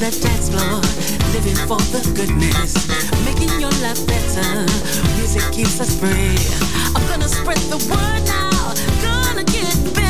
the dance floor, living for the goodness, making your life better. Music keeps us free. I'm gonna spread the word now, gonna get better.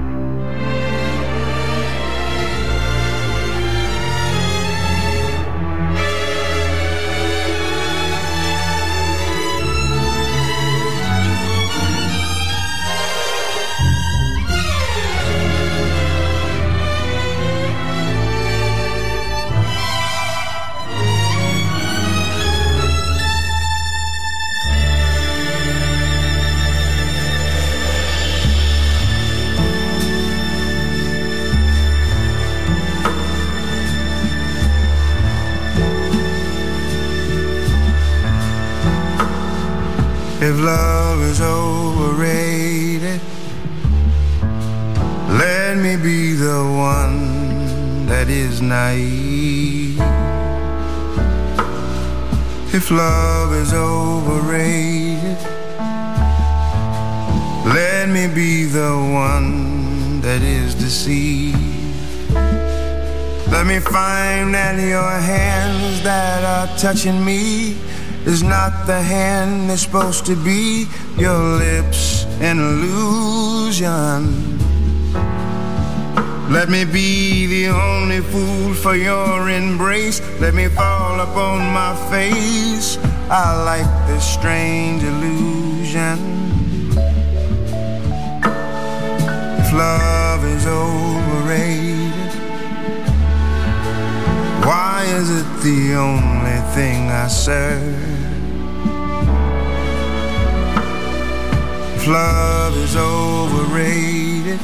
If love is overrated, let me be the one that is naive. If love is overrated, let me be the one that is deceived. Let me find that your hands that are touching me is not the hand that's supposed to be. Your lips an illusion. Let me be the only fool for your embrace. Let me fall upon my face. I like this strange illusion. If love is overrated, eh? Why is it the only thing I? If love is overrated,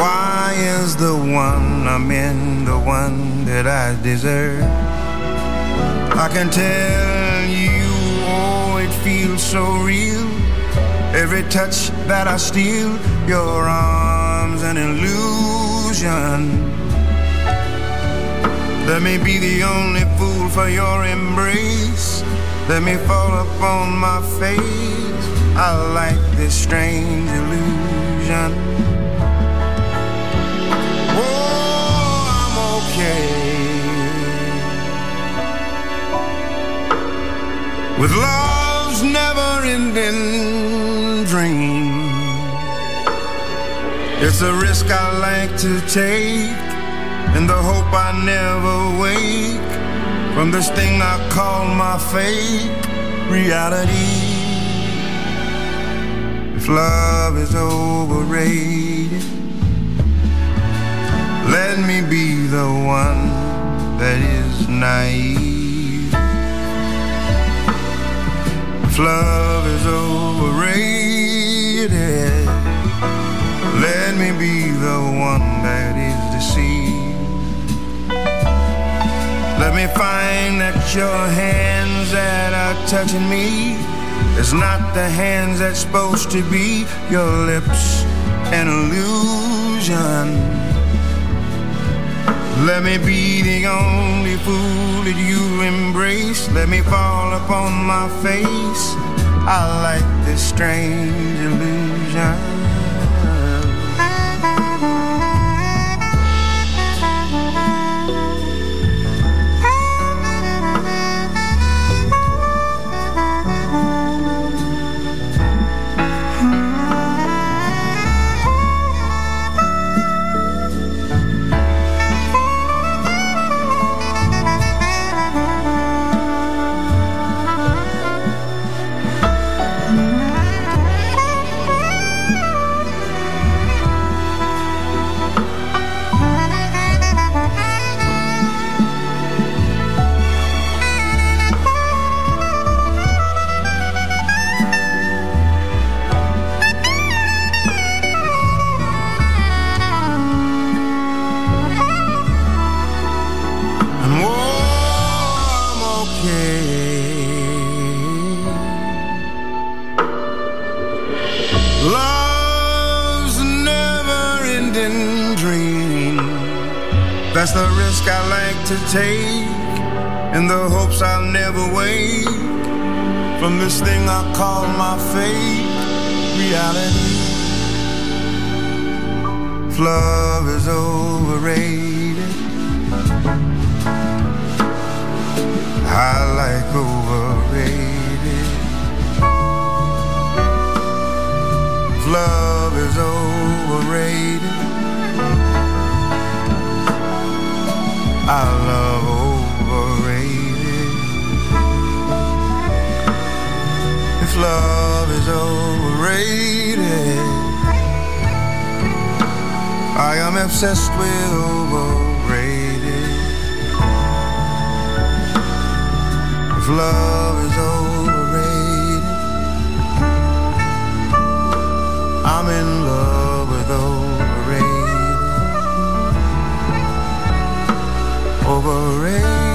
why is the one I'm in the one that I deserve? I can tell you, oh, it feels so real. Every touch that I steal, your arms an illusion. Let me be the only fool for your embrace. Let me fall upon my face. I like this strange illusion. Oh, I'm okay with love's never-ending dream. It's a risk I like to take, in the hope I never wake from this thing I call my fate reality. If love is overrated, let me be the one that is naive. If love is overrated, let me be the one that is deceived. Let me find that your hands that are touching me is not the hands that's supposed to be your lips an illusion. Let me be the only fool that you embrace. Let me fall upon my face. I like this strange illusion. My fate, reality. Love is overrated. I like overrated. Love is overrated. I love overrated. If love is overrated. I am obsessed with overrated. If love is overrated, I'm in love with overrated. Overrated.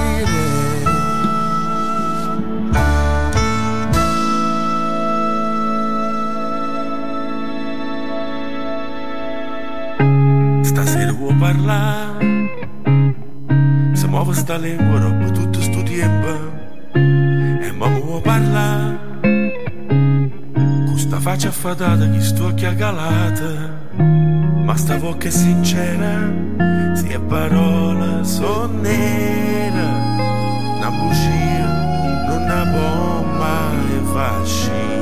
tuo parlare. Se muove sta lingua, roba tutto sto tempo. E ma vuoi parlare? Questa faccia affadata che sto occhi calata. Ma sta bocca è sincera, se è parola sono nera, Una bugia non la può mai fare.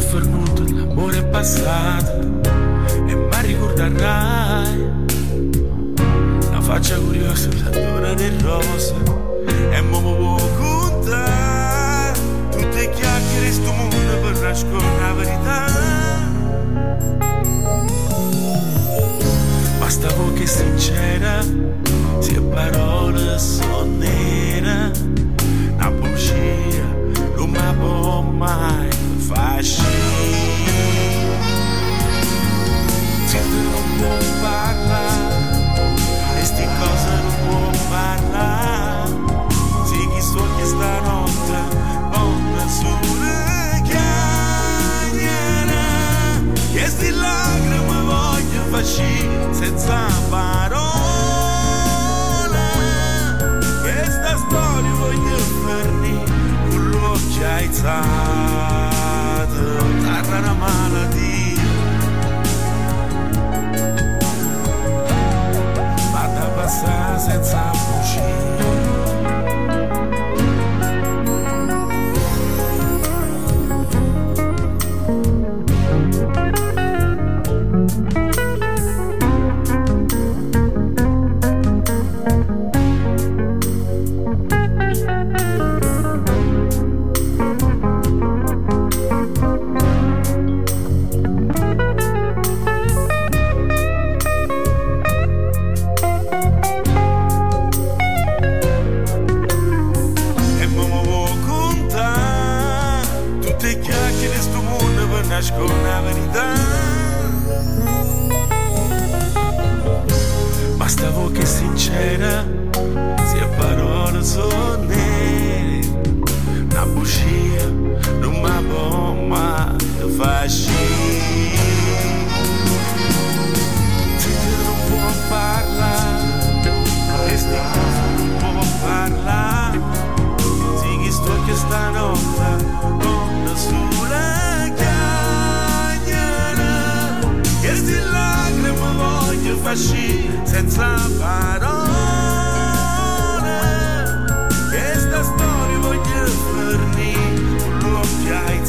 È fermuta l'amore è passato e mi ricorderai. La faccia curiosa l'odore del rosa e mi può contare tutte chiacchiere sto mondo per nascondere la verità. Basta poche sincera se parole sono nere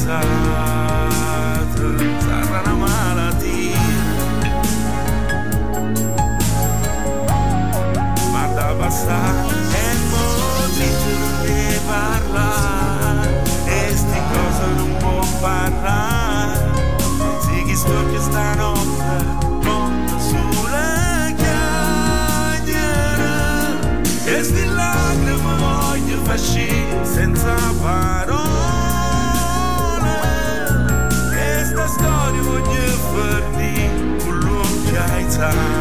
alzato sarà una malattia. Ma da passare l'occhio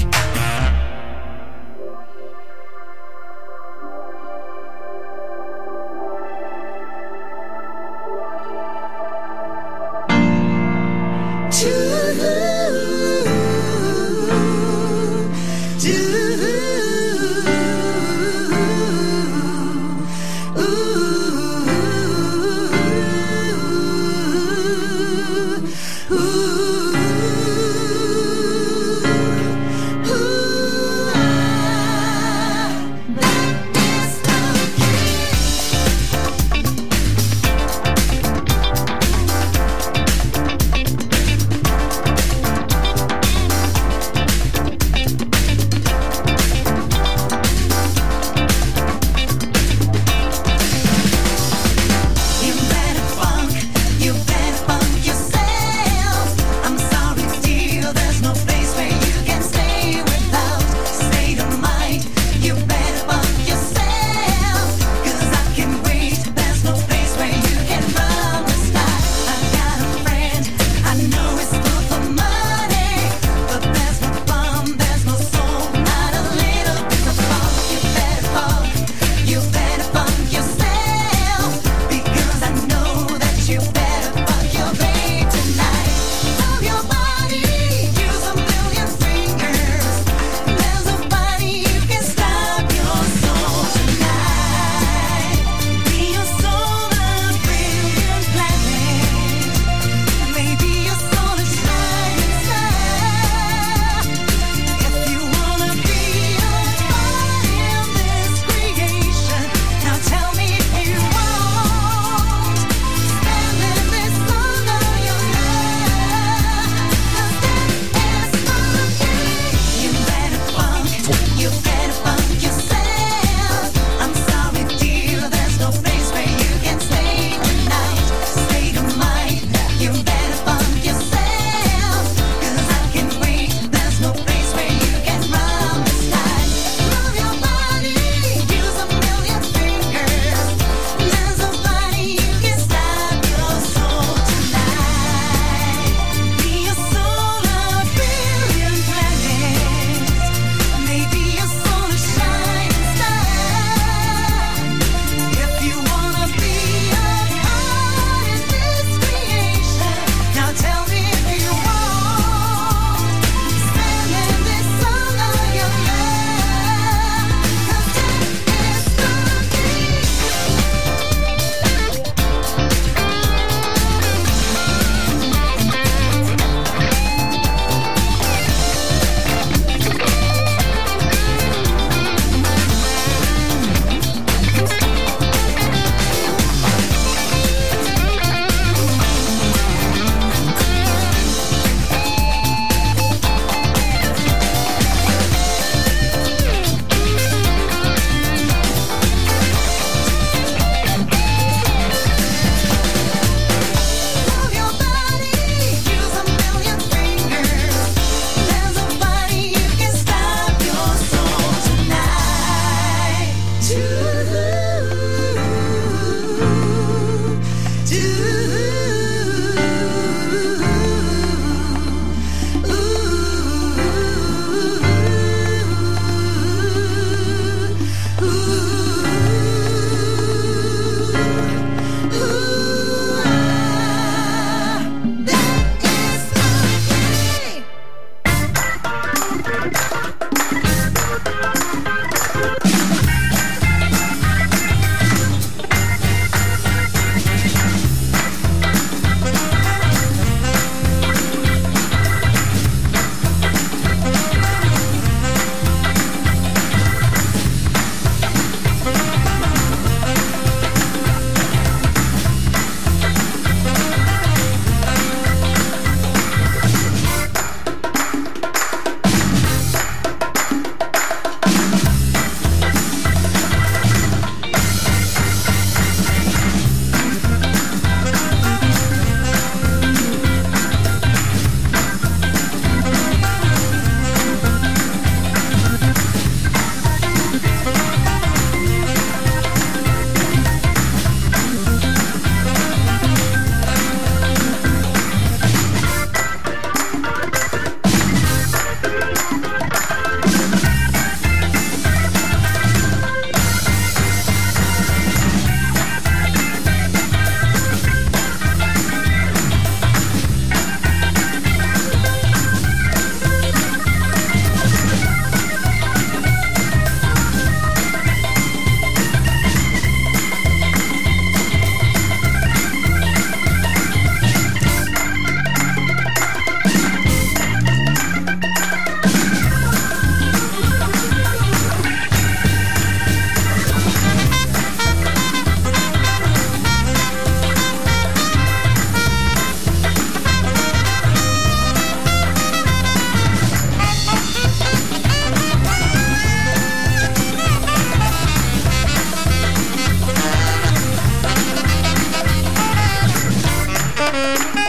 Música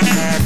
cocktail ben